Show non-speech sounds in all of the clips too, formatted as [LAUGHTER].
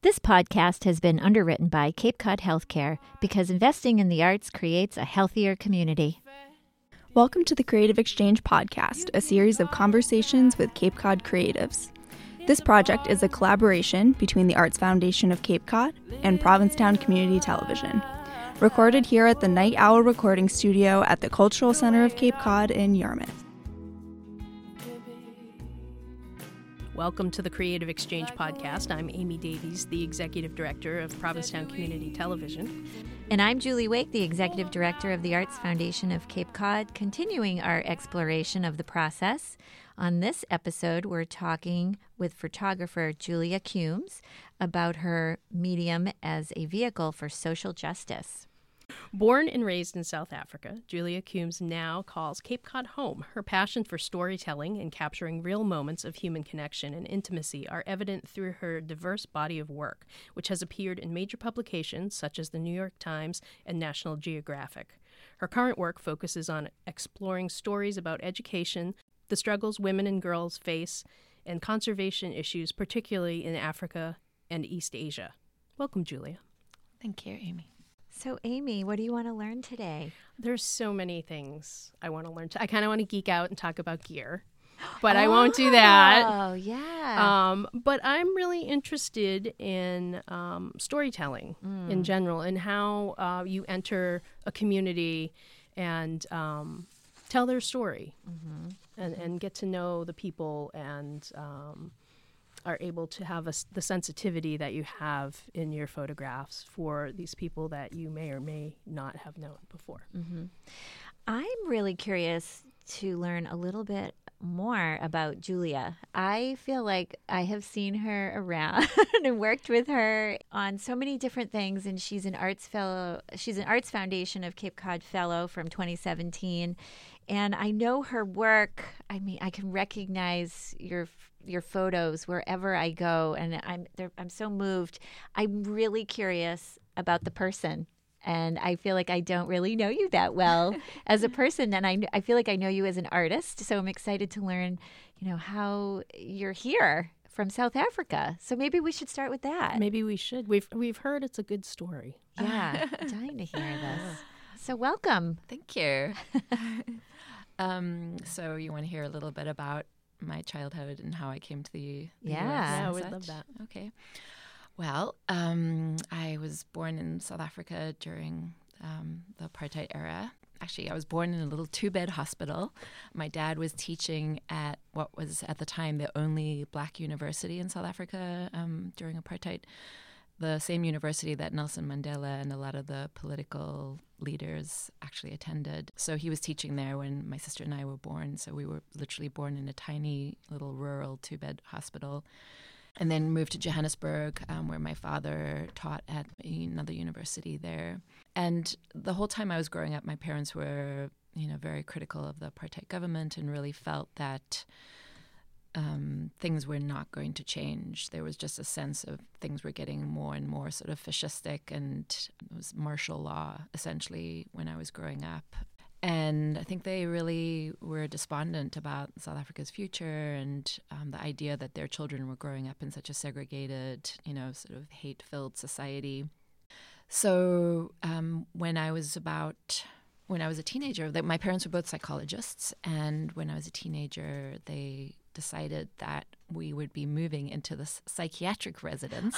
This podcast has been underwritten by Cape Cod Healthcare because investing in the arts creates a healthier community. Welcome to the Creative Exchange Podcast, a series of conversations with Cape Cod creatives. This project is a collaboration between the Arts Foundation of Cape Cod and Provincetown Community Television. Recorded here at the Night Owl Recording Studio at the Cultural Center of Cape Cod in Yarmouth. Welcome to the Creative Exchange Podcast. I'm Amy Davies, the Executive Director of Provincetown Community Television. And I'm Julie Wake, the Executive Director of the Arts Foundation of Cape Cod, continuing our exploration of the process. On this episode, we're talking with photographer Julia Cumes about her medium as a vehicle for social justice. Born and raised in South Africa, Julia Cumes now calls Cape Cod home. Her passion for storytelling and capturing real moments of human connection and intimacy are evident through her diverse body of work, which has appeared in major publications such as the New York Times and National Geographic. Her current work focuses on exploring stories about education, the struggles women and girls face, and conservation issues, particularly in Africa and East Asia. Welcome, Julia. Thank you, Amy. So, Amy, what do you want to learn today? There's so many things I want to learn. I kind of want to geek out and talk about gear, [GASPS] but oh, I won't do that. Oh, yeah. Um, but I'm really interested in um, storytelling mm. in general and how uh, you enter a community and um, tell their story mm-hmm. and, and get to know the people and um, are able to have a, the sensitivity that you have in your photographs for these people that you may or may not have known before. Mm-hmm. I'm really curious to learn a little bit more about Julia. I feel like I have seen her around [LAUGHS] and worked with her on so many different things and she's an arts fellow she's an arts foundation of Cape Cod fellow from 2017 and I know her work. I mean, I can recognize your your photos wherever I go, and I'm I'm so moved. I'm really curious about the person, and I feel like I don't really know you that well [LAUGHS] as a person, and I I feel like I know you as an artist. So I'm excited to learn, you know, how you're here from South Africa. So maybe we should start with that. Maybe we should. We've we've heard it's a good story. Yeah, [LAUGHS] dying to hear [LAUGHS] this. So welcome. Thank you. um, so you want to hear a little bit about my childhood and how I came to the, the yeah, US. Yeah, we'd love that. Okay. Well, um, I was born in South Africa during um, the apartheid era. Actually, I was born in a little two bed hospital. My dad was teaching at what was at the time the only black university in South Africa um, during apartheid the same university that Nelson Mandela and a lot of the political leaders actually attended. So he was teaching there when my sister and I were born. So we were literally born in a tiny little rural two bed hospital. And then moved to Johannesburg, um, where my father taught at another university there. And the whole time I was growing up, my parents were, you know, very critical of the apartheid government and really felt that um, things were not going to change. There was just a sense of things were getting more and more sort of fascistic, and it was martial law essentially when I was growing up. And I think they really were despondent about South Africa's future and um, the idea that their children were growing up in such a segregated, you know, sort of hate filled society. So um, when I was about when I was a teenager, my parents were both psychologists, and when I was a teenager, they decided that we would be moving into this psychiatric residence.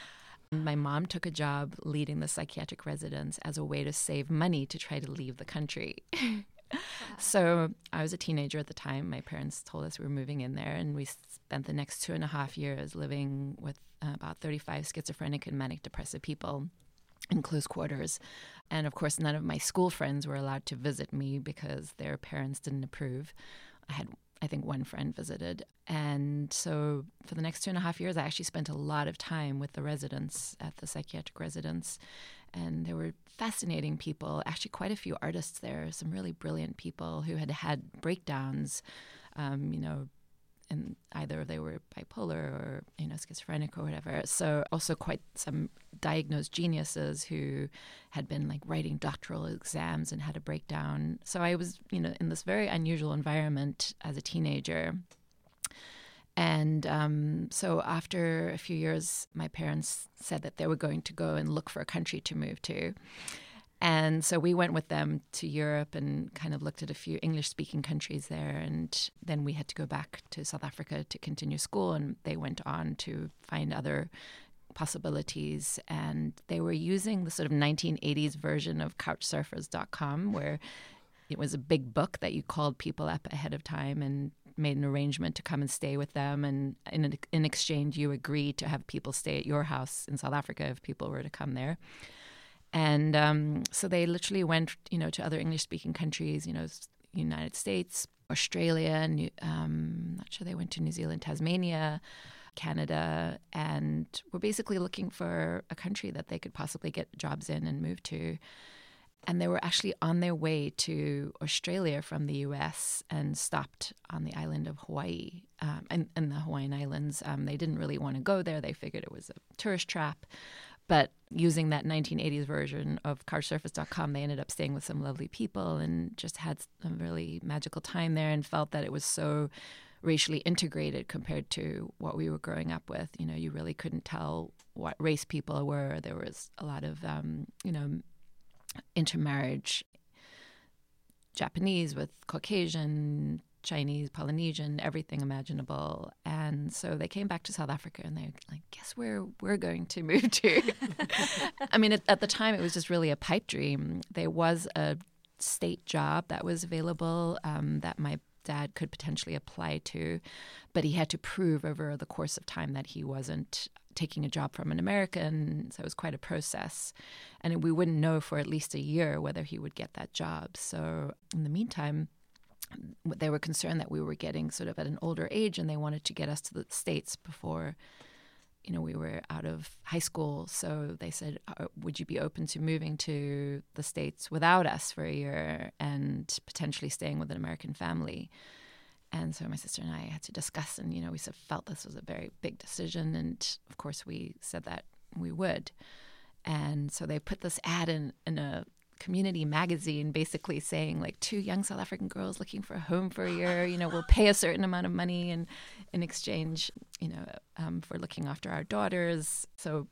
[SIGHS] My mom took a job leading the psychiatric residence as a way to save money to try to leave the country. [LAUGHS] so I was a teenager at the time. My parents told us we were moving in there, and we spent the next two and a half years living with uh, about 35 schizophrenic and manic depressive people in close quarters. And of course, none of my school friends were allowed to visit me because their parents didn't approve. I had I think one friend visited. And so for the next two and a half years, I actually spent a lot of time with the residents at the psychiatric residence. And there were fascinating people, actually, quite a few artists there, some really brilliant people who had had breakdowns, um, you know, and either they were bipolar or you know schizophrenic or whatever. So also quite some diagnosed geniuses who had been like writing doctoral exams and had a breakdown. So I was you know in this very unusual environment as a teenager. And um, so after a few years, my parents said that they were going to go and look for a country to move to. And so we went with them to Europe and kind of looked at a few English speaking countries there. And then we had to go back to South Africa to continue school. And they went on to find other possibilities. And they were using the sort of 1980s version of couchsurfers.com, where it was a big book that you called people up ahead of time and made an arrangement to come and stay with them. And in, in exchange, you agreed to have people stay at your house in South Africa if people were to come there. And um, so they literally went, you know, to other English-speaking countries, you know, United States, Australia, and um, not sure they went to New Zealand, Tasmania, Canada, and were basically looking for a country that they could possibly get jobs in and move to. And they were actually on their way to Australia from the US and stopped on the island of Hawaii um, and, and the Hawaiian Islands. Um, they didn't really want to go there, they figured it was a tourist trap. But using that 1980s version of couchsurfers.com, they ended up staying with some lovely people and just had a really magical time there and felt that it was so racially integrated compared to what we were growing up with. You know, you really couldn't tell what race people were. There was a lot of, um, you know, intermarriage Japanese with Caucasian, Chinese, Polynesian, everything imaginable. And so they came back to South Africa and they're like, guess where we're going to [LAUGHS] move to? [LAUGHS] I mean, at, at, the time, it was just really a pipe dream. There was a state job that was available um, that my dad could potentially apply to, but he had to prove over the course of time that he wasn't taking a job from an American. So it was quite a process. And we wouldn't know for at least a year whether he would get that job. So in the meantime, they were concerned that we were getting sort of at an older age and they wanted to get us to the states before you know we were out of high school. So they said uh, would you be open to moving to the states without us for a year and potentially staying with an american family? And so my sister and i had to discuss and you know we sort of felt this was a very big decision. And of course we said that we would. And so they put this ad in, in a community magazine basically saying like two young South African girls looking for a home for a year, you know, we'll pay a certain amount of money and in exchange, you know, um, for looking after our daughters. So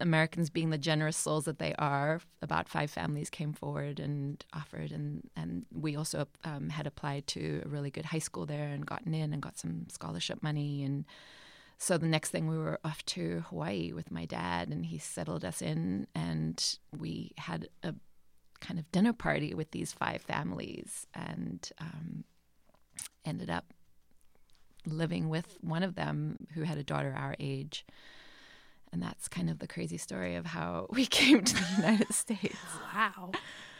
Americans being the generous souls that they are, about five families came forward and offered, and and we also um, had applied to a really good high school there and gotten in and got some scholarship money and so the next thing we were off to Hawaii with my dad, and he settled us in, and we had a kind of dinner party with these five families, and um, ended up living with one of them who had a daughter our age. And that's kind of the crazy story of how [LAUGHS] we came to the United States. Wow.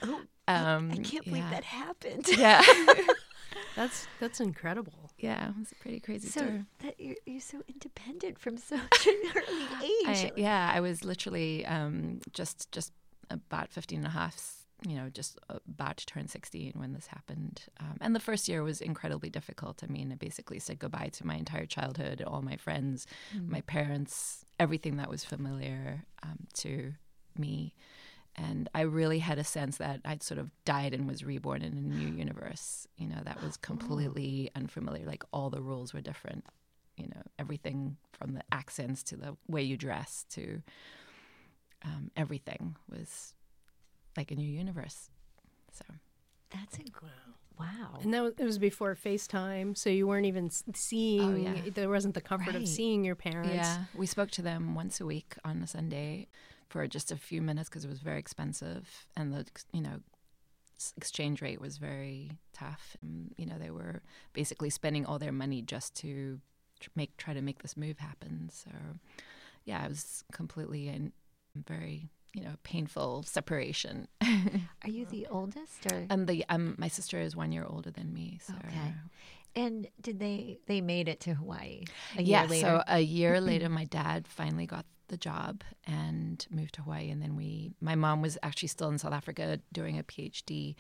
Oh, um, I can't believe yeah. that happened. Yeah. [LAUGHS] That's that's incredible. Yeah, it was a pretty crazy so story. That you're, you're so independent from such an early age. I, yeah, I was literally um, just just about 15 and a half you know, just about to turn 16 when this happened. Um, and the first year was incredibly difficult. I mean, I basically said goodbye to my entire childhood, all my friends, mm-hmm. my parents, everything that was familiar um, to me. And I really had a sense that I'd sort of died and was reborn in a new universe. You know, that was completely unfamiliar. Like all the rules were different. You know, everything from the accents to the way you dress to um, everything was like a new universe. So that's incredible. Wow. And that was, it was before FaceTime, so you weren't even seeing. Oh, yeah. There wasn't the comfort right. of seeing your parents. Yeah, we spoke to them once a week on a Sunday, for just a few minutes because it was very expensive and the you know exchange rate was very tough. And, you know, they were basically spending all their money just to make try to make this move happen. So, yeah, it was completely and very you know painful separation. Are you the oldest, or and the um my sister is one year older than me. So. Okay. And did they they made it to Hawaii a yeah, year later? so a year [CLEARS THROAT] later, my dad finally got the job and moved to Hawaii. And then we, my mom was actually still in South Africa doing a PhD,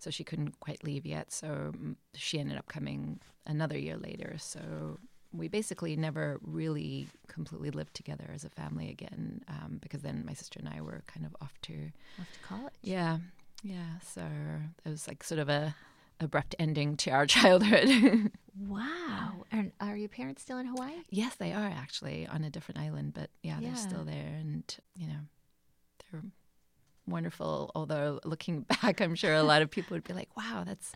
so she couldn't quite leave yet. So she ended up coming another year later. So we basically never really completely lived together as a family again um, because then my sister and I were kind of off to off to college. Yeah, yeah. So it was like sort of a abrupt ending to our [LAUGHS] childhood. wow. And are your parents still in Hawaii? yes, they are actually on a different island, but yeah, Yeah. they're still there, and you know, they're wonderful. Although looking [LAUGHS] back, I'm sure a lot of people would be like, "Wow, that's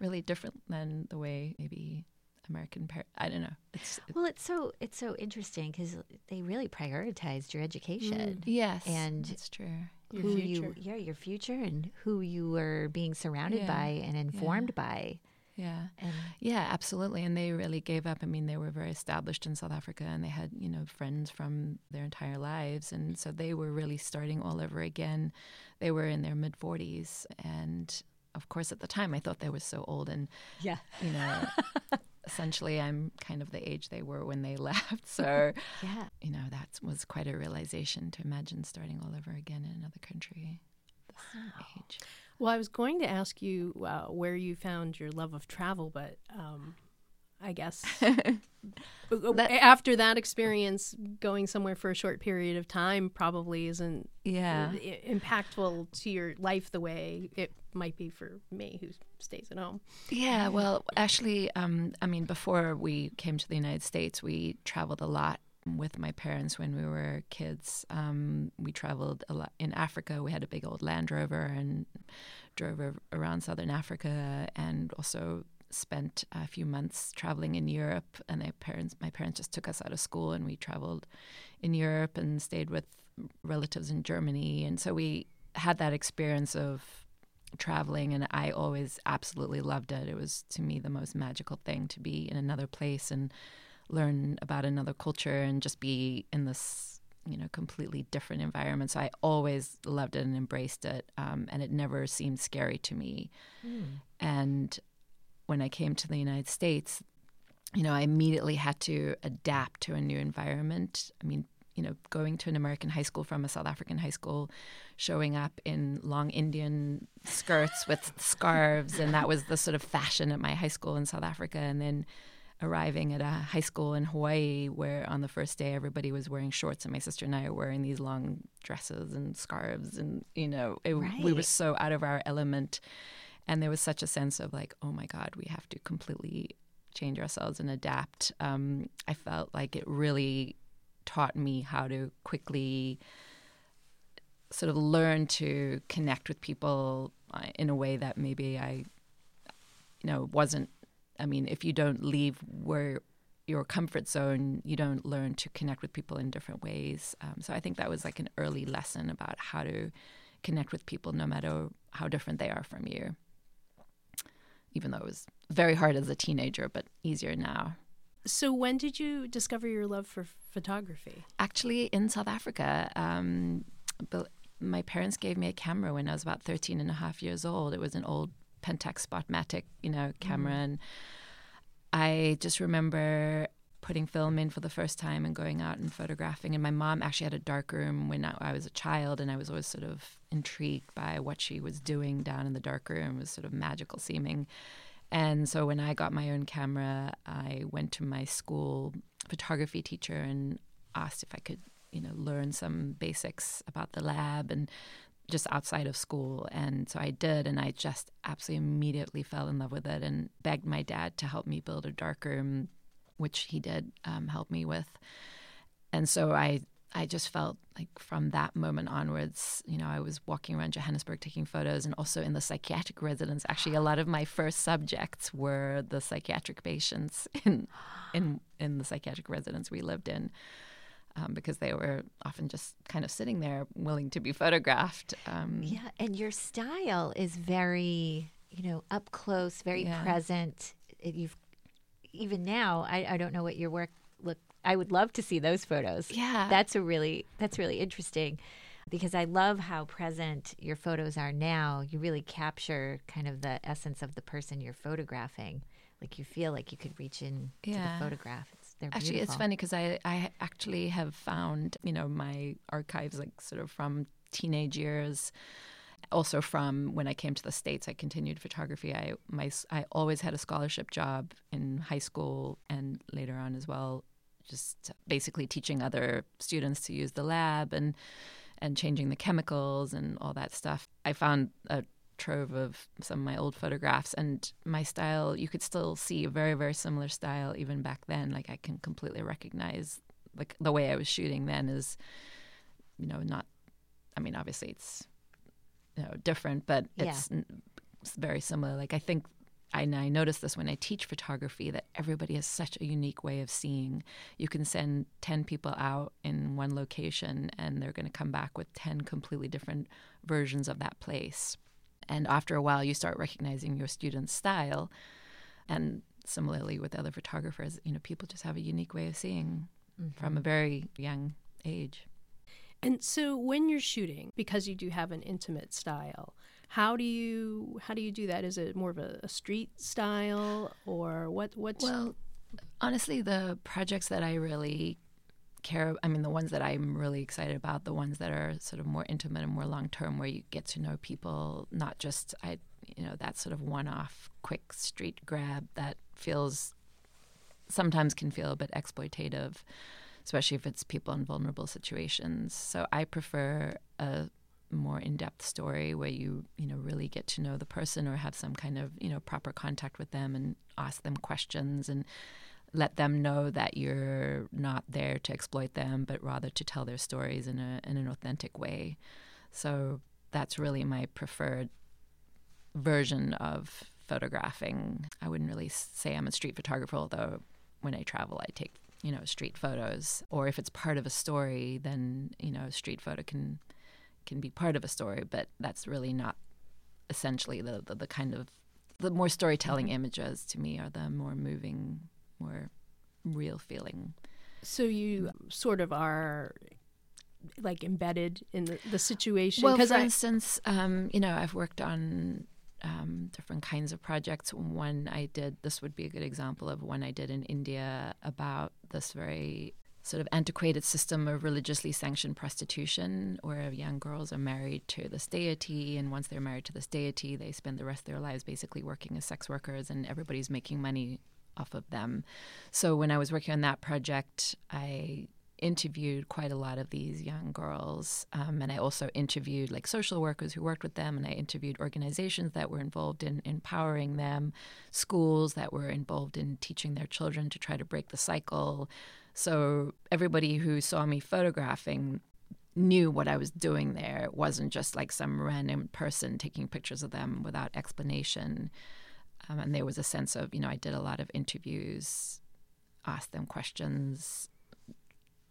really different than the way maybe American parents." I don't know. It's Well, it's so it's so interesting because they really prioritized your education. Mm, yes, And- it's true. Your who future. you yeah your future and who you were being surrounded Yeah. by and informed by Yeah. and Yeah, absolutely. And they really gave up. I mean, they were very established in South Africa and they had, you know, friends from their entire lives. And so they were really starting all over again. They were in their mid 40s. And of course, at the time, I thought they were so old. And, yeah you know, [LAUGHS] essentially, I'm kind of the age they were when they [LAUGHS] left. So, [LAUGHS] yeah you know, that was quite a realization to imagine starting all over again in another country. This age. Well, I was going to ask you uh, where you found your love of travel, but um, I guess [LAUGHS] That- after that experience, going somewhere for a short period of time probably isn't Yeah. impactful to your life the way it might be for me who stays at home. Yeah, well, actually, um, I mean, before we came to the United States, we traveled a lot with my parents when we were kids. Um, we traveled a lot in Africa. We had a big old Land Rover and drove around southern Africa, and also spent a few months traveling in Europe. And my parents, my parents just took us out of school, and we traveled in Europe and stayed with relatives in Germany. And so we had that experience of traveling and I always absolutely loved it. It was to me the most magical thing to be in another place and learn about another culture and just be in this you know completely different environment. So I always loved it and embraced it, um, and it never seemed scary to me. And when I came to the United States, you know, I immediately had to adapt to a new environment. I mean, you know, going to an American high school from a South African high school, showing up in long Indian skirts with scarves, and that was the sort of fashion at my high school in South Africa. And then arriving at a high school in Hawaii where on the first day everybody was wearing shorts and my sister and I were wearing these long dresses and scarves and you know it, we were so out of our element and there was such a sense of like oh my god we have to completely change ourselves and adapt um, I felt like it really taught me how to quickly sort of learn to connect with people uh, in a way that maybe I you know wasn't I mean, if you don't leave where your comfort zone, you don't learn to connect with people in different ways. Um, so I think that was like an early lesson about how to connect with people, no matter how different they are from you. Even though it was very hard as a teenager, but easier now. So, when did you discover your love for photography? Actually, in South Africa, um, but my parents gave me a camera when I was about 13 and a half years old. It was an old Pentax Spotmatic, you know, camera. And I just remember putting film in for the first time and going out and photographing. And my mom actually had a dark room when I was a child, and I was always sort of intrigued by what she was doing down in the dark room. It was sort of magical seeming. And so when I got my own camera, I went to my school photography teacher and asked if I could, you know, learn some basics about the lab and just outside of school. And so I did, and I just absolutely immediately fell in love with it and begged my dad to help me build a darkroom, which he did um, help me with. And so I, I just felt like from that moment onwards, you know, I was walking around Johannesburg taking photos and also in the psychiatric residence. Actually, a lot of my first subjects were the psychiatric patients [LAUGHS] in, in, in the psychiatric residence we lived in um, because they were often just kind of sitting there willing to be photographed. Um, Yeah, and your style is very, you know, up close, very Yeah. present. You've even now, I, I don't know what your work look. I would love to see those photos. Yeah. that's a really that's really interesting because I love how present your photos are now. You really capture kind of the essence of the person you're photographing. Like you feel like you could reach in to the photograph. It's they're Actually, it's funny because I, I actually have found, you know, my archives, like sort of from teenage years, also from when I came to the States, I continued photography. I, my, I always had a scholarship job in high school and later on as well, just basically teaching other students to use the lab and, and changing the chemicals and all that stuff. I found a trove of some of my old photographs and my style you could still see a very very similar style even back then like i can completely recognize like the way i was shooting then is you know not i mean obviously it's you know different but it's, yeah. it's very similar like i think and I notice this when I teach photography that everybody has such a unique way of seeing. You can send 10 people out in one location and they're going to come back with 10 completely different versions of that place. And after a while, you start recognizing your student's style. And similarly with other photographers, you know, people just have a unique way of seeing mm-hmm. from a very young age. And so when you're shooting, because you do have an intimate style, how do you how do you do that? Is it more of a, a street style or what what Well, honestly, the projects that I really care i mean the ones that i'm really excited about the ones that are sort of more intimate and more long term where you get to know people not just i you know that sort of one off quick street grab that feels sometimes can feel a bit exploitative especially if it's people in vulnerable situations so i prefer a more in-depth story where you you know really get to know the person or have some kind of you know proper contact with them and ask them questions and let them know that you're not there to exploit them, but rather to tell their stories in, a, in an authentic way. So that's really my preferred version of photographing. I wouldn't really say I'm a street photographer, although when I travel, I take you know street photos. Or if it's part of a story, then you know street photo can can be part of a story, but that's really not essentially the the, the kind of the more storytelling mm-hmm. images to me are the more moving more real feeling. So you sort of are like embedded in the, the situation. Well, for I, instance, um, you know, I've worked on um, different kinds of projects. One I did, this would be a good example of one I did in India about this very sort of antiquated system of religiously sanctioned prostitution where young girls are married to this deity and once they're married to this deity they spend the rest of their lives basically working as sex workers and everybody's making money off of them. So when I was working on that project, I interviewed quite a lot of these young girls um, and i also interviewed like social workers who worked with them and i interviewed organizations that were involved in empowering them schools that were involved in teaching their children to try to break the cycle. So everybody who saw me photographing knew what i was doing there. It wasn't just like some random person taking pictures of them without explanation. Um, and there was a sense of, you know, I did a lot of interviews, asked them questions,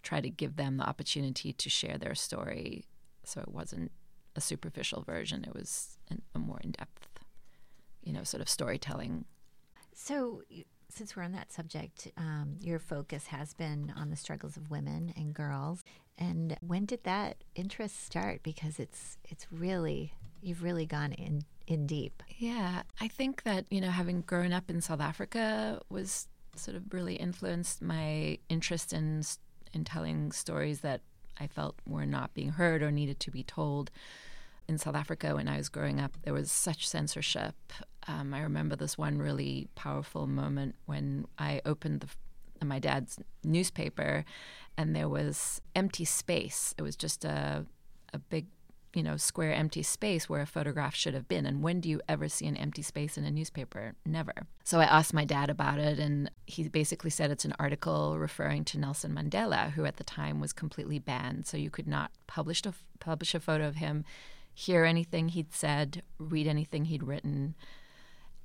try to give them the opportunity to share their story. So it wasn't a superficial version, it was an, a more in depth, you know, sort of storytelling. So, since we're on that subject, um, your focus has been on the struggles of women and girls. And when did that interest start? Because it's it's really you've really gone in in deep. Yeah, I think that you know having grown up in South Africa was sort of really influenced my interest in in telling stories that I felt were not being heard or needed to be told. In South Africa, when I was growing up, there was such censorship. Um, I remember this one really powerful moment when I opened the, my dad's newspaper, and there was empty space. It was just a a big you know, square empty space where a photograph should have been. And when do you ever see an empty space in a newspaper? Never. So I asked my dad about it, and he basically said it's an article referring to Nelson Mandela, who at the time was completely banned. So you could not publish a, publish a photo of him, hear anything he'd said, read anything he'd written.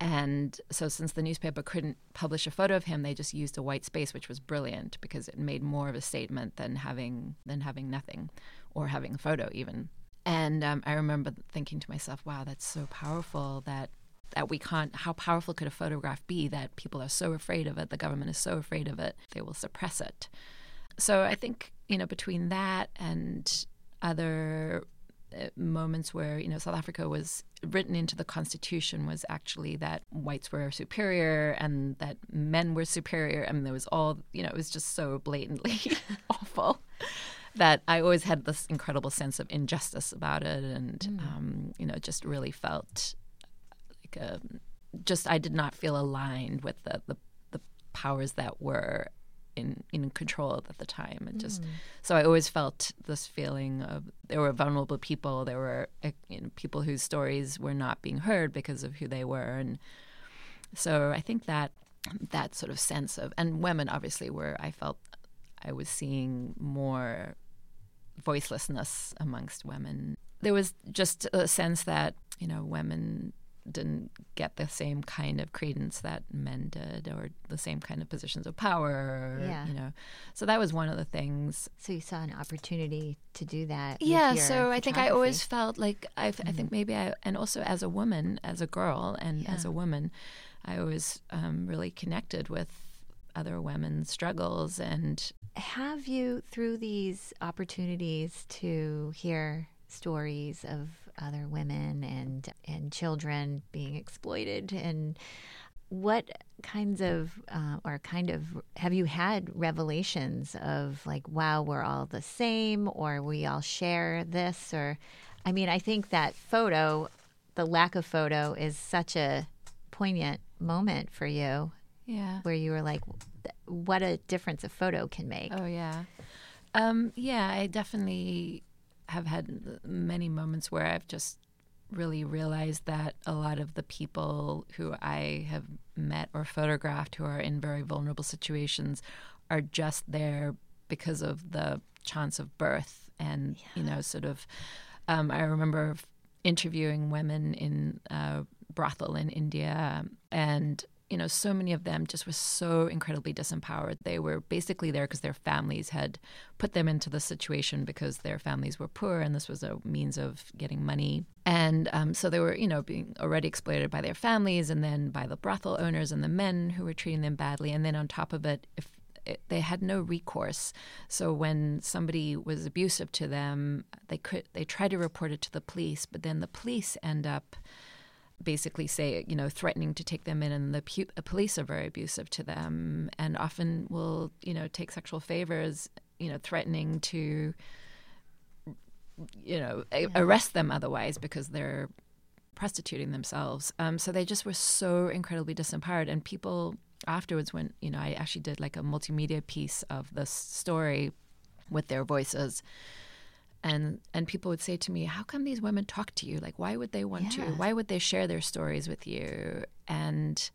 And so, since the newspaper couldn't publish a photo of him, they just used a white space, which was brilliant because it made more of a statement than having than having nothing, or having a photo even. And um, I remember thinking to myself, wow, that's so powerful that that we can't how powerful could a photograph be that people are so afraid of it the government is so afraid of it they will suppress it? So i think you know between that and other uh, moments where you know South Africa was written into the constitution was actually that whites were superior and that men were superior I mean there was all you know it was just so blatantly [LAUGHS] awful that I always had this incredible sense of injustice about it, and mm. um, you know, just really felt like a, um, just I did not feel aligned with the, the, the powers that were in in control at the time. And just so I always felt this feeling of there were vulnerable people, there were uh, you know, people whose stories were not being heard because of who they were, and so I think that that sort of sense of and women obviously were I felt I was seeing more voicelessness amongst women. There was just a sense that you know women didn't get the same kind of credence that men did or the same kind of positions of power Yeah. you know so that was one of the things So you saw an opportunity to do that. yeah so i think i always felt like I, I think maybe i and also as a woman as a girl and as a woman i always um, really connected with other women's struggles. And Have you, through these opportunities to hear stories of other women and and children being exploited, and what kinds of uh, or kind of have you had revelations of like, wow, we're all the same, or we all share this, or I mean, I think that photo, the lack of photo, is such a poignant moment for you. Yeah. Where you were like, what a difference a photo can make. Oh yeah, um, yeah. I definitely have had many moments where I've just really realized that a lot of the people who I have met or photographed who are in very vulnerable situations are just there because of the chance of birth and you know sort of. Um, I remember interviewing women in a brothel in India and you know, so many of them just were so incredibly disempowered. They were basically there because their families had put them into the situation because their families were poor and this was a means of getting money. And um, so they were, you know, being already exploited by their families and then by the brothel owners and the men who were treating them badly. And then on top of it, if it, they had no recourse. So when somebody was abusive to them, they could they tried to report it to the police, but then the police end up basically say, you know, threatening to take them in, and the pu- police are very abusive to them, and often will, you know, take sexual favors, you know, threatening to, you know, a- arrest them otherwise because they're prostituting themselves. Um, so they just were so incredibly disempowered, and people afterwards, when you know, I actually did like a multimedia piece of this story with their voices and and people would say to me how come these women talk to you? Like why would they want to? Why would they share their stories with you? And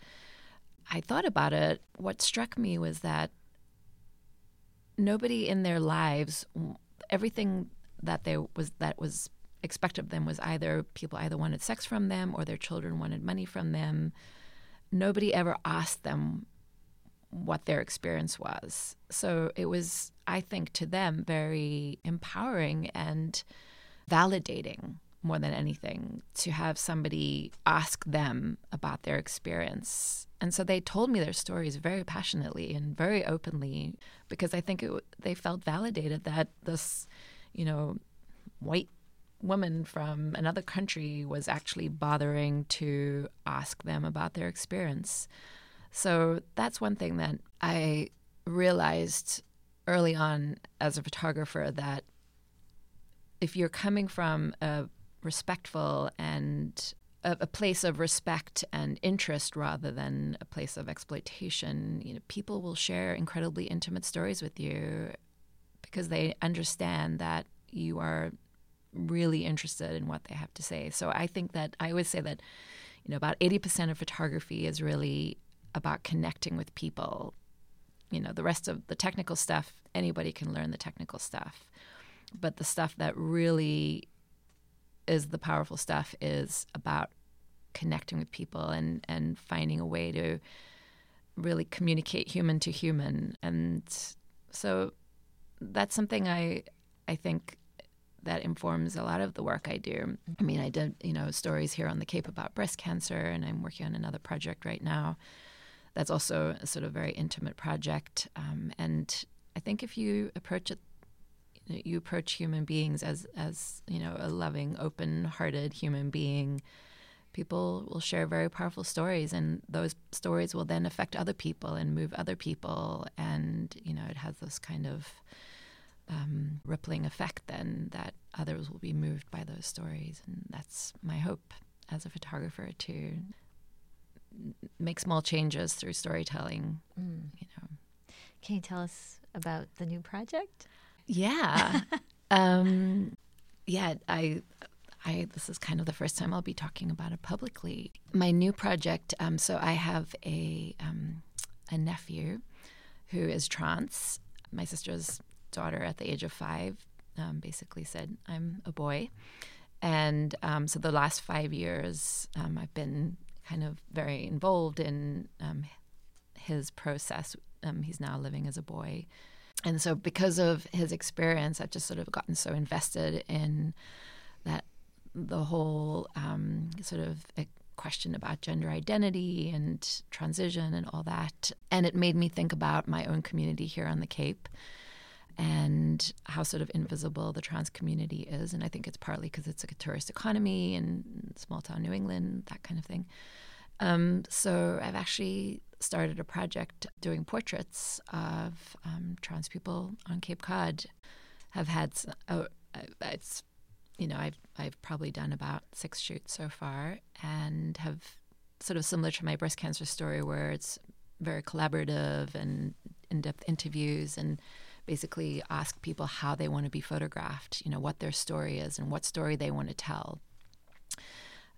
i thought about it. What struck me was that nobody in their lives everything that they was that was expected of them was either people either wanted sex from them or their children wanted money from them. Nobody ever asked them what their experience was. So it was, I think, to them very empowering and validating more than anything to have somebody ask them about their experience. And so they told me their stories very passionately and very openly because I think it, they felt validated that this, you know, white woman from another country was actually bothering to ask them about their experience. So that's one thing that I realized early on as a photographer that if you're coming from a respectful and a, a place of respect and interest rather than a place of exploitation, you know, people will share incredibly intimate stories with you because they understand that you are really interested in what they have to say. So I think that I always say that, you know, about 80% of photography is really about connecting with people. You know, the rest of the technical stuff, anybody can learn the technical stuff. But the stuff that really is the powerful stuff is about connecting with people and, and finding a way to really communicate human to human. And so that's something I I think that informs a lot of the work I do. I mean, I did, you know, stories here on the Cape about breast cancer, and I'm working on another project right now that's also a sort of very intimate project. Um, and I think if you approach it, you, approach human beings as, as, you know, a loving, open hearted human being, people will share very powerful stories, and those stories will then affect other people and move other people. And, you know, it has this kind of um, rippling effect then that others will be moved by those stories. And that's my hope as a photographer to make small changes through storytelling. You know, Can you tell us about the new project? Yeah. [LAUGHS] um, yeah, I I, this is kind of the first time I'll be talking about it publicly. My new project. Um, so I have a um, a nephew who is trans. My sister's daughter, at the age of five, um, basically said, "I'm a boy," and um, so the last five years, um, I've been kind of very involved in um, his process. he's now living as a boy. And so, because of his experience, I've just sort of gotten so invested in that the whole um, sort of question about gender identity and transition and all that. And it made me think about my own community here on the Cape and how sort of invisible the trans community is. And I think it's partly because it's a tourist economy and small town New England, that kind of thing. Um, so I've actually started a project doing portraits of um, trans people on Cape Cod. Have had oh, it's you know, I've I've probably done about six shoots so far, and have sort of similar to my breast cancer story, where it's very collaborative and in-depth interviews, and basically ask people how they want to be photographed, you know, what their story is, and what story they want to tell.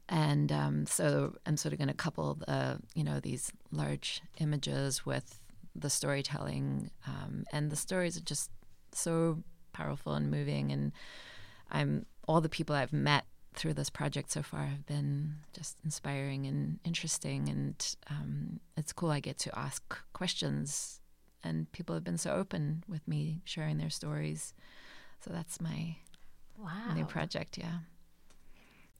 And um, so I'm sort of going to couple the, you know, these large images with the storytelling, um, and the stories are just so powerful and moving, and I'm all the people I've met through this project so far have been just inspiring and interesting. And um, it's cool. I get to ask questions, and people have been so open with me sharing their stories. So that's my wow. new project. Yeah.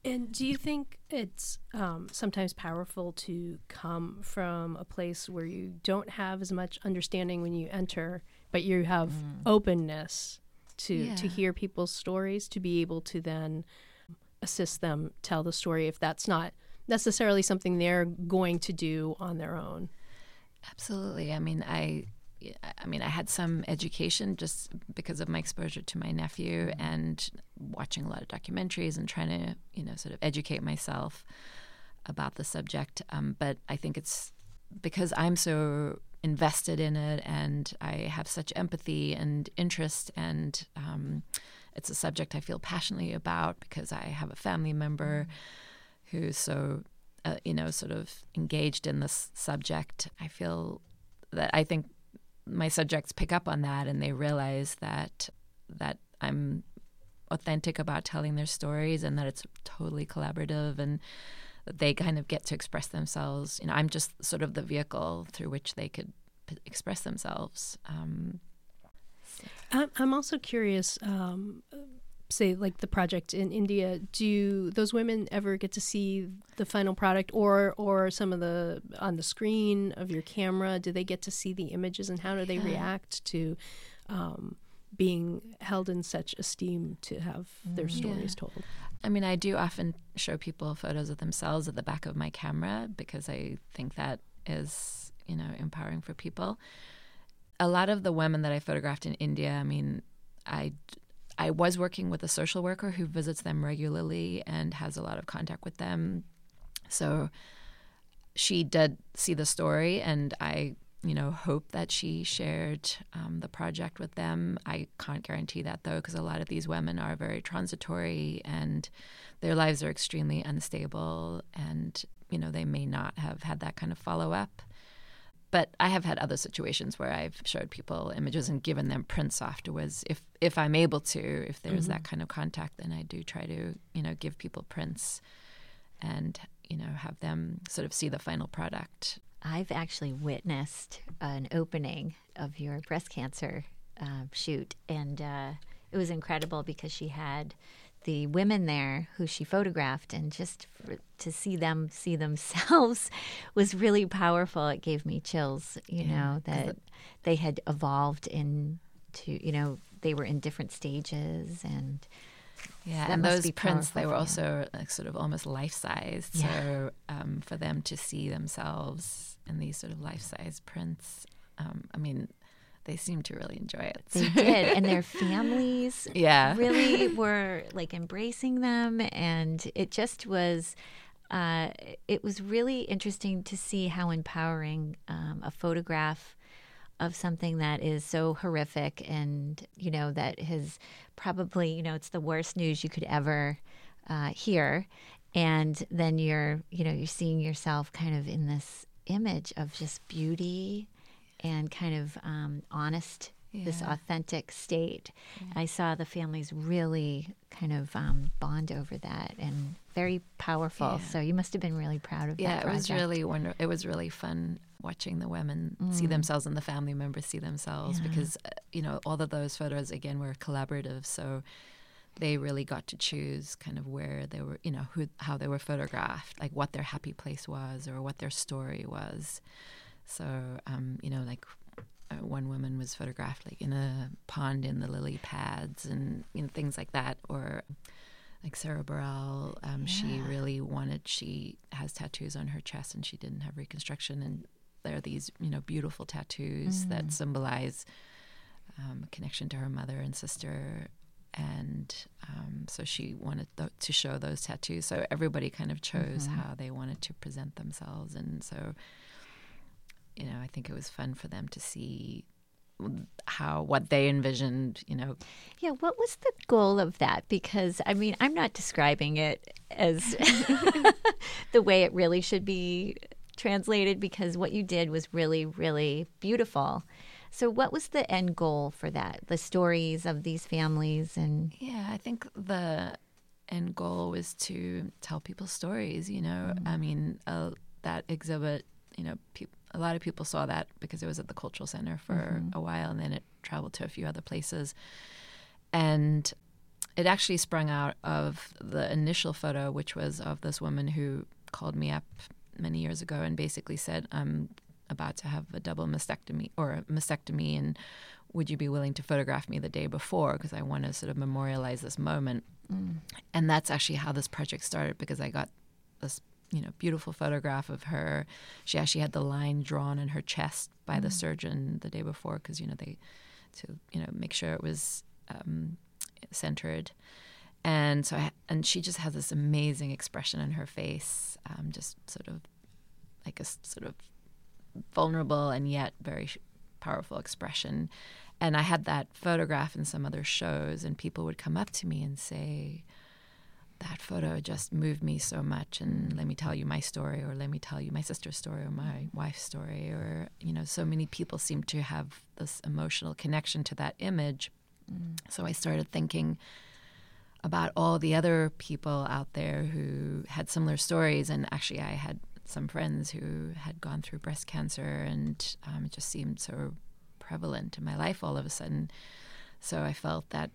And do you think it's um, sometimes powerful to come from a place where you don't have as much understanding when you enter, but you have mm. openness to yeah. to hear people's stories to be able to then assist them tell the story if that's not necessarily something they're going to do on their own absolutely i mean i I mean, I had some education just because of my exposure to my nephew and watching a lot of documentaries and trying to, you know, sort of educate myself about the subject. Um, but I think it's because I'm so invested in it and I have such empathy and interest and um, it's a subject I feel passionately about because I have a family member who's so uh, you know sort of engaged in this subject. I feel that I think my subjects pick up on that and they realize that that I'm authentic about telling their stories and that it's totally collaborative and they kind of get to express themselves. You know, I'm just sort of the vehicle through which they could p- express themselves. Um, I'm also curious. Um, say, like the project in India, do those women ever get to see the final product, or or some of the on the screen of your camera? Do they get to see the images, and how do they yeah. react to? Um, being held in such esteem to have their mm, stories yeah. told. I mean, I do often show people photos of themselves at the back of my camera because I think that is, you know, empowering for people. A lot of the women that I photographed in India, I mean, I I was working with a social worker who visits them regularly and has a lot of contact with them. So she did see the story, and I you know, hope that she shared um, the project with them. I can't guarantee that though, because a lot of these women are very transitory and their lives are extremely unstable, and you know, they may not have had that kind of follow up. But I have had other situations where I've showed people images and given them prints afterwards. If if I'm able to, if there's mm-hmm. that kind of contact, then I do try to you know give people prints and you know have them sort of see the final product I've actually witnessed an opening of your breast cancer uh, shoot, and uh, it was incredible because she had the women there who she photographed, and just for, to see them see themselves [LAUGHS] was really powerful. It gave me chills, you yeah, know, that it, they had evolved into, you know, they were in different stages and yeah, and those prints they were also like sort of almost life sized. Yeah. So um, for them to see themselves in these sort of life size prints, um, I mean, they seemed to really enjoy it. They did, and their [LAUGHS] families, yeah, really [LAUGHS] were like embracing them, and it just was. Uh, it was really interesting to see how empowering um, a photograph of something that is so horrific and, you know, that has probably, you know, it's the worst news you could ever uh, hear. And then you're, you know, you're seeing yourself kind of in this image of just beauty and kind of um, honest, this authentic state. I saw the families really kind of um, bond over that and very powerful. Yeah. So you must have been really proud of yeah, that Yeah, it was really wonder. It was really fun watching the women see themselves and the family members see themselves Mm. Yeah. because uh, you know all of those photos again were collaborative, so they really got to choose kind of where they were, you know, who how they were photographed, like what their happy place was or what their story was. So um, you know, like uh, one woman was photographed like in a pond in the lily pads and you know things like that, or like Sarah Burrell, um, she really wanted. She has tattoos on her chest, and she didn't have reconstruction. And there are these, you know, beautiful tattoos that symbolize um, a connection to her mother and sister. And um, so she wanted th- to show those tattoos. So everybody kind of chose how they wanted to present themselves. And so, you know, I think it was fun for them to see how what they envisioned, you know, Yeah, what was the goal of that? Because I mean, I'm not describing it as [LAUGHS] [LAUGHS] the way it really should be translated because what you did was really, really beautiful. So, what was the end goal for that? The stories of these families and Yeah, I think the end goal was to tell people stories. You know, I mean, uh, that exhibit. You know, peop a lot of people saw that because it was at the cultural center for mm-hmm. a while, and then it traveled to a few other places. And it actually sprung out of the initial photo, which was of this woman who called me up many years ago and basically said, "I'm about to have a double mastectomy or a mastectomy, and would you be willing to photograph me the day before because I want to sort of memorialize this moment." Mm. And that's actually how this project started because I got this, you know, beautiful photograph of her. She actually had the line drawn in her chest by the surgeon the day before because you know they to you know make sure it was um, centered. And so, I, and she just has this amazing expression in her face, um, just sort of like a sort of vulnerable and yet very powerful expression. And I had that photograph in some other shows, and people would come up to me and say, That photo just moved me so much. And let me tell you my story, or let me tell you my sister's story, or my wife's story. Or, you know, so many people seem to have this emotional connection to that image. So I started thinking about all the other people out there who had similar stories. And actually, I had some friends who had gone through breast cancer, and um, it just seemed so prevalent in my life all of a sudden. So I felt that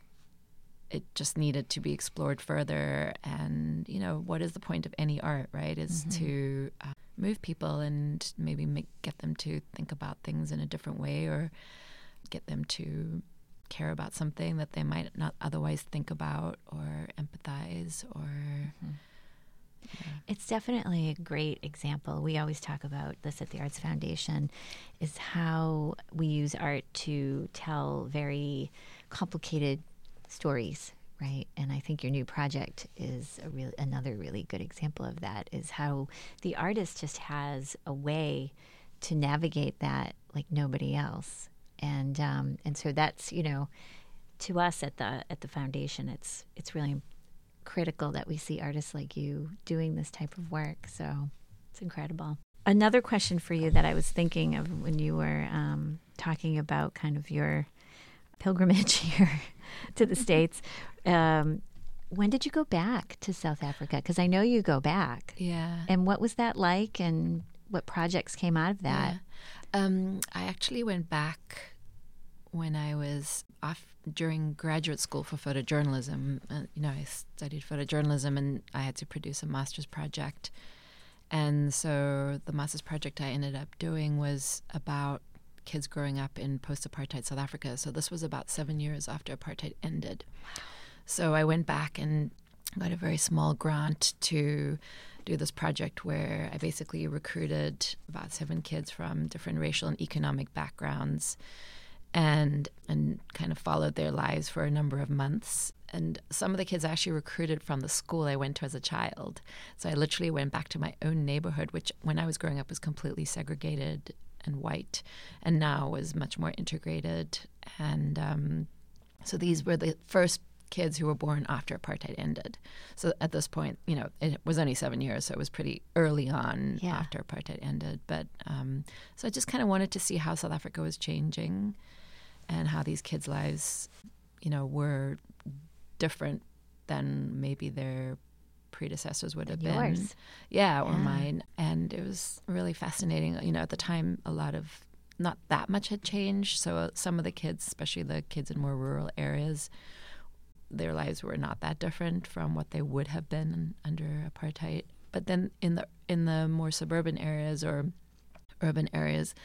it just needed to be explored further. And, you know, what is the point of any art, right? Is to uh, move people and maybe make, get them to think about things in a different way or get them to care about something that they might not otherwise think about or empathize or It's definitely a great example. We always talk about this at the Arts Foundation is how we use art to tell very complicated stories, right? And I think your new project is a really another really good example of that is how the artist just has a way to navigate that like nobody else. And um, and so that's, you know, to us at the at the foundation it's it's really critical that we see artists like you doing this type of work. So it's incredible. Another question for you that I was thinking of when you were um, talking about kind of your pilgrimage [LAUGHS] here to the States. Um, when did you go back to South Africa? Because I know you go back. yeah And what was that like and what projects came out of that? Yeah. Um, I actually went back when I was off during graduate school for photojournalism. Uh, you know, I studied photojournalism and I had to produce a master's project. And so the master's project I ended up doing was about kids growing up in post apartheid South Africa. So this was about seven years after apartheid ended. So I went back and got a very small grant to do this project where I basically recruited about seven kids from different racial and economic backgrounds and and kind of followed their lives for a number of months. And some of the kids I actually recruited from the school I went to as a child. So I literally went back to my own neighborhood, which when I was growing up was completely segregated and white, and now was much more integrated. And um, so these were the first kids who were born after apartheid ended. So at this point, you know, it was only seven years, so it was pretty early on Yeah. after apartheid ended. But um, so I just kind of wanted to see how South Africa was changing and how these kids' lives, you know, were different than maybe their predecessors would have Than been. Yeah, or Yeah. mine. And it was really fascinating. You know, at the time, a lot of not that much had changed. So uh, some of the kids, especially the kids in more rural areas, their lives were not that different from what they would have been under apartheid. But then in the in the more suburban areas or urban areas,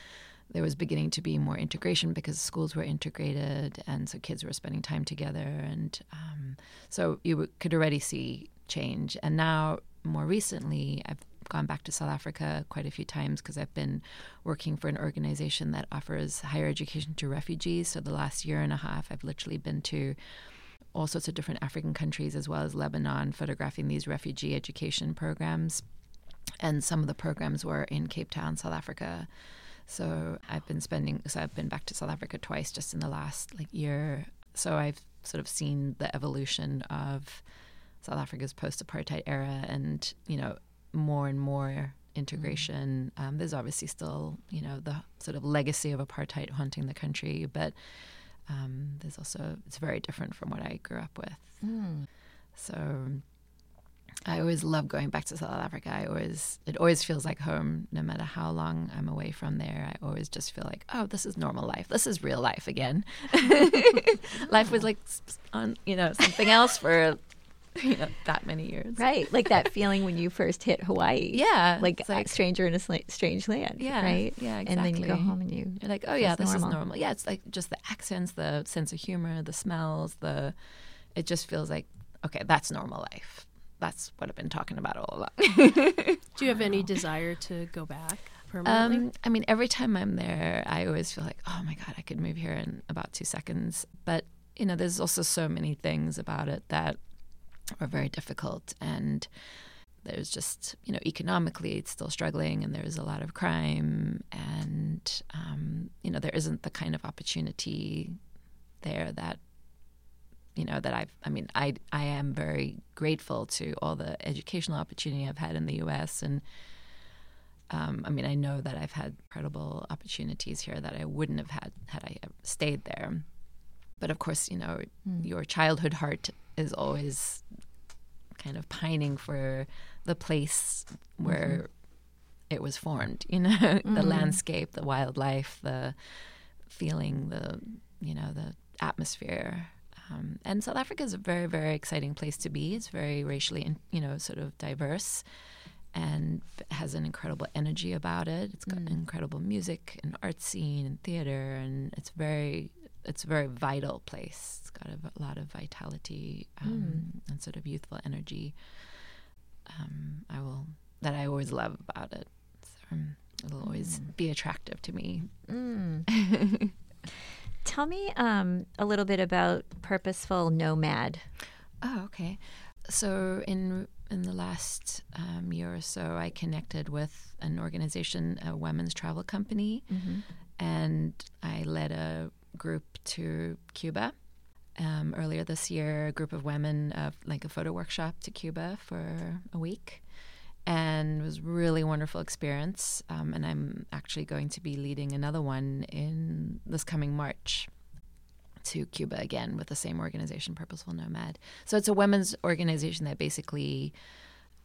there was beginning to be more integration because schools were integrated, and so kids were spending time together, and um, so you could already see change. And now, more recently, I've gone back to South Africa quite a few times because I've been working for an organization that offers higher education to refugees. So the last year and a half, I've literally been to all sorts of different African countries as well as Lebanon, photographing these refugee education programs. And some of the programs were in Cape Town, South Africa. So I've been spending, so I've been back to South Africa twice just in the last like year. So I've sort of seen the evolution of South Africa's post-apartheid era, and you know more and more integration. Um, there's obviously still you know the sort of legacy of apartheid haunting the country, but um, there's also it's very different from what I grew up with. So I always love going back to South Africa. I always it always feels like home, no matter how long I'm away from there. I always just feel like, oh, this is normal life. This is real life again. [LAUGHS] life was like on you know something else for [LAUGHS] you know that many years. Right. Like that [LAUGHS] feeling when you first hit Hawaii. Yeah, Like, it's a like- stranger in a sla- strange land. Yeah, Right. yeah, Exactly. And then you go home and you. You're like, oh yeah, this normal. is normal. Yeah, it's like just the accents, the sense of humor, the smells, the. It just feels like okay, that's normal life. That's what I've been talking about all along. [LAUGHS] Do you have any desire to go back permanently? Um, I mean, every time I'm there, I always feel like, oh my God, I could move here in about two seconds. But, you know, there's also so many things about it that are very difficult. And there's just, you know, economically, it's still struggling and there's a lot of crime. And, um, you know, there isn't the kind of opportunity there that you know that I've I mean I I am very grateful to all the educational opportunity I've had in the US and um, I mean I know that I've had incredible opportunities here that I wouldn't have had had I stayed there but of course you know your childhood heart is always kind of pining for the place where mm-hmm. it was formed you know [LAUGHS] the mm-hmm. landscape the wildlife the feeling the you know the atmosphere um, and South Africa is a very, very exciting place to be. It's very racially, you know, sort of diverse, and has an incredible energy about it. It's got mm. incredible music and art scene and theater, and it's very, it's a very vital place. It's got a lot of vitality um, and sort of youthful energy. Um, I will that I always love about it. So, um, it'll always be attractive to me. [LAUGHS] Tell me um, a little bit about Purposeful Nomad. Oh, okay. So in in the last um, year or so, I connected with an organization, a women's travel company, and I led a group to Cuba. Um, earlier this year, a group of women, uh, like a photo workshop to Cuba for a week, and it was really wonderful experience. Um, and I'm actually going to be leading another one in this coming March to Cuba again with the same organization, Purposeful Nomad. So it's a women's organization that basically,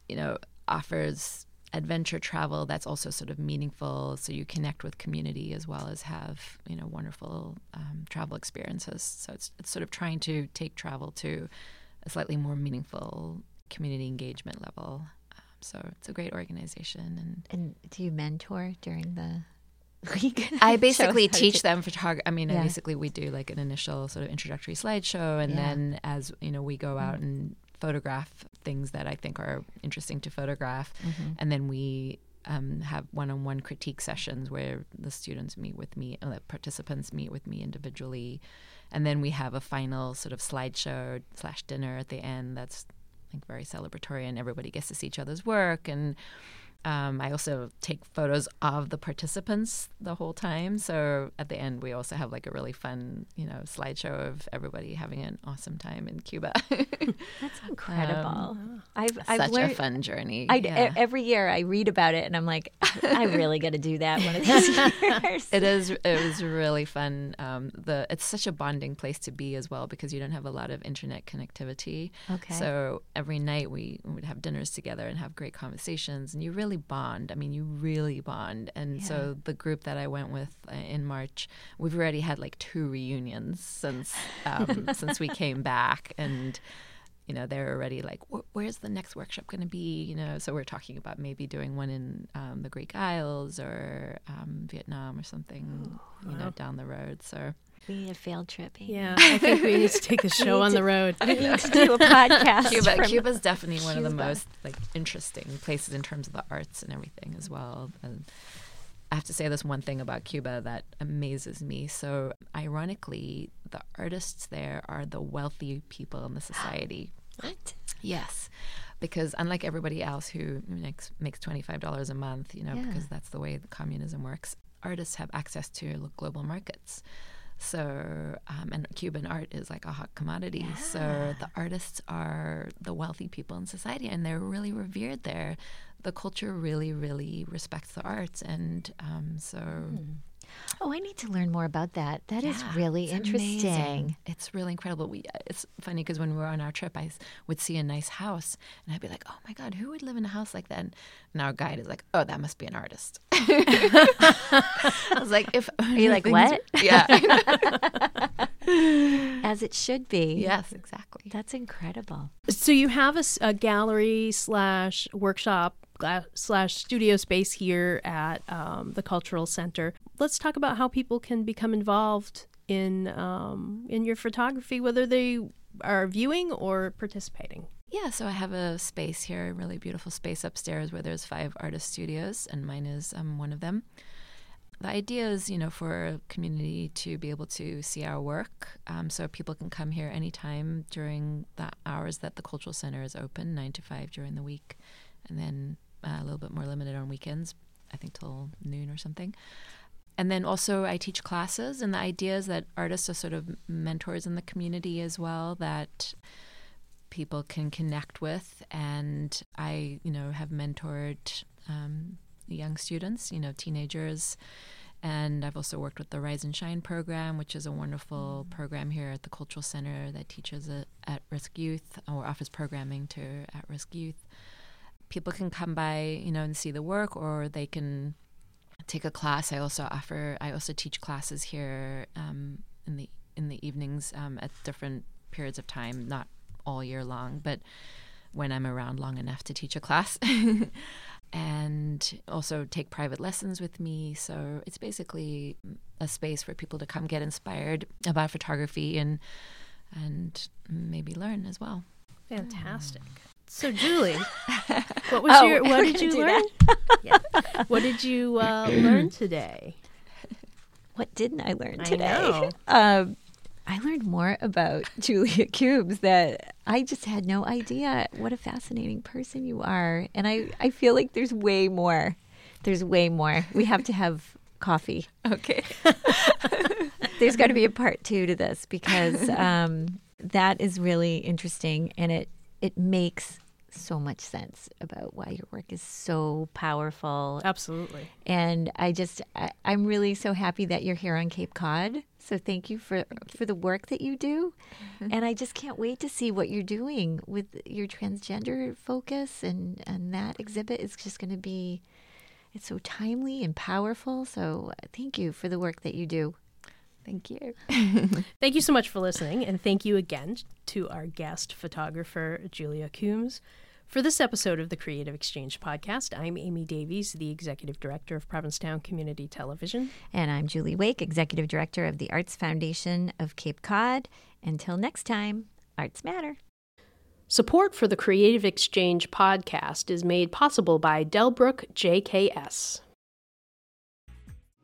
you know, offers adventure travel that's also sort of meaningful. So you connect with community as well as have you know wonderful um, travel experiences. So it's it's sort of trying to take travel to a slightly more meaningful community engagement level. Um, so it's a great organization and And do you mentor during the [LAUGHS] week? I basically how to teach them photography. I mean, Yeah. basically we do like an initial sort of introductory slideshow, and Yeah. then as you know, we go out and photograph things that I think are interesting to photograph, and then we um, have one-on-one critique sessions where the students meet with me, uh, the participants meet with me individually, and then we have a final sort of slideshow slash dinner at the end. That's like very celebratory, and everybody gets to see each other's work. And Um, I also take photos of the participants the whole time. So at the end, we also have like a really fun, you know, slideshow of everybody having an awesome time in Cuba. [LAUGHS] That's incredible. Um, I've, Such I've learned, a fun journey. I, yeah. Every year I read about it and I'm like, [LAUGHS] I really got to do that one of these [LAUGHS] years. It is. It was really fun. Um, the it's such a bonding place to be as well because you don't have a lot of internet connectivity. Okay. So every night we would have dinners together and have great conversations, and you really bond. I mean, you really bond. And so the group that I went with uh, in March, we've already had like two reunions since um, [LAUGHS] since we came back, and you know they're already like where's the next workshop going to be? You know so we're talking about maybe doing one in um, the greek isles or um, vietnam or something you know down the road. So we need a field trip. Amy. Yeah, I think we need to take [LAUGHS] the show on the road. [LAUGHS] We need to do a podcast. cuba from- cuba's definitely one of the most like interesting places in terms of the arts and everything as well and I have to say this one thing about Cuba that amazes me. So, ironically, the artists there are the wealthy people in the [GASPS] society. What? Yes, because unlike everybody else who makes makes twenty five dollars a month, you know, Yeah. because that's the way the communism works, artists have access to global markets. So, um, and Cuban art is like a hot commodity. So the artists are the wealthy people in society, and they're really revered there. The culture really, really respects the arts, and um, so Oh, I need to learn more about that. That is yeah, really it's interesting. amazing. It's really incredible. We, it's funny because when we were on our trip, I would see a nice house, and I'd be like, "Oh my god, who would live in a house like that?" And our guide is like, "Oh, that must be an artist." [LAUGHS] I was like, "If are you like, "What?" [LAUGHS] Yeah, [LAUGHS] As it should be. yes, exactly. That's incredible. So you have a gallery slash workshop slash studio space here at um, the Cultural Center. Let's talk about how people can become involved in um, in your photography, whether they are viewing or participating. Yeah, so I have a space here, a really beautiful space upstairs where there's five artist studios, and mine is um, one of them. The idea is, you know, for a community to be able to see our work, um, so people can come here anytime during the hours that the cultural center is open, nine to five during the week, and then uh, a little bit more limited on weekends, I think till noon or something. And then also, I teach classes, and the idea is that artists are sort of mentors in the community as well. That people can connect with. And i you know have mentored um, young students you know teenagers. And i've also worked with the rise and shine program which is a wonderful program here at the cultural center that teaches at risk youth or offers programming to at risk youth. People can come by you know and see the work or they can take a class i also offer i also teach classes here um, in the in the evenings um, at different periods of time not all year long, but when I'm around long enough to teach a class. [LAUGHS] and also take private lessons with me. So it's basically a space for people to come get inspired about photography and and maybe learn as well. Fantastic. So, Julie, what was Oh, your? What did you learn? [LAUGHS] yeah. What did you uh, learn today? What didn't I learn I today? know. [LAUGHS] Um, I learned more about [LAUGHS] Julia Cumes that I just had no idea what a fascinating person you are. And I, I feel like there's way more. There's way more. We have to have coffee. Okay. There's got to be a part two to this because um, that is really interesting and it, it makes so much sense about why your work is so powerful Absolutely. and I just I, I'm really so happy that you're here on Cape Cod. So thank you for for the work that you do, mm-hmm. and I just can't wait to see what you're doing with your transgender focus and and that exhibit is just going to be it's so timely and powerful. So thank you for the work that you do. Thank you. [LAUGHS] Thank you so much for listening, and thank you again to our guest photographer, Julia Cumes. For this episode of the Creative Exchange podcast, I'm Amy Davies, the Executive Director of Provincetown Community Television. And I'm Julie Wake, Executive Director of the Arts Foundation of Cape Cod. Until next time, arts matter. Support for the Creative Exchange podcast is made possible by Delbrook JKS.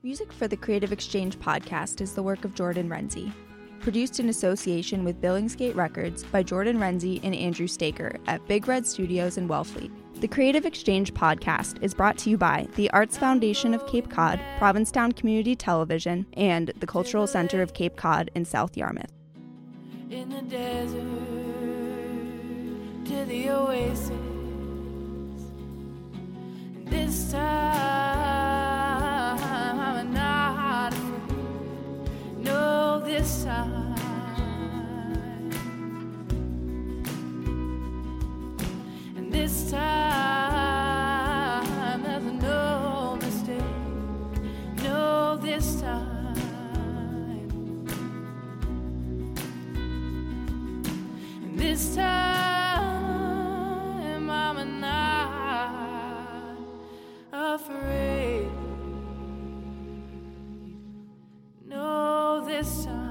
Music for the Creative Exchange podcast is the work of Jordan Renzi. produced in association with Billingsgate Records by Jordan Renzi and Andrew Staker at Big Red Studios in Wellfleet. The Creative Exchange podcast is brought to you by the Arts Foundation of Cape Cod, Provincetown Community Television, and the Cultural Center of Cape Cod in South Yarmouth. in the desert to the oasis. This time know this time. And this time, there's no mistake. No, this time. And this time, I'm not afraid. listen.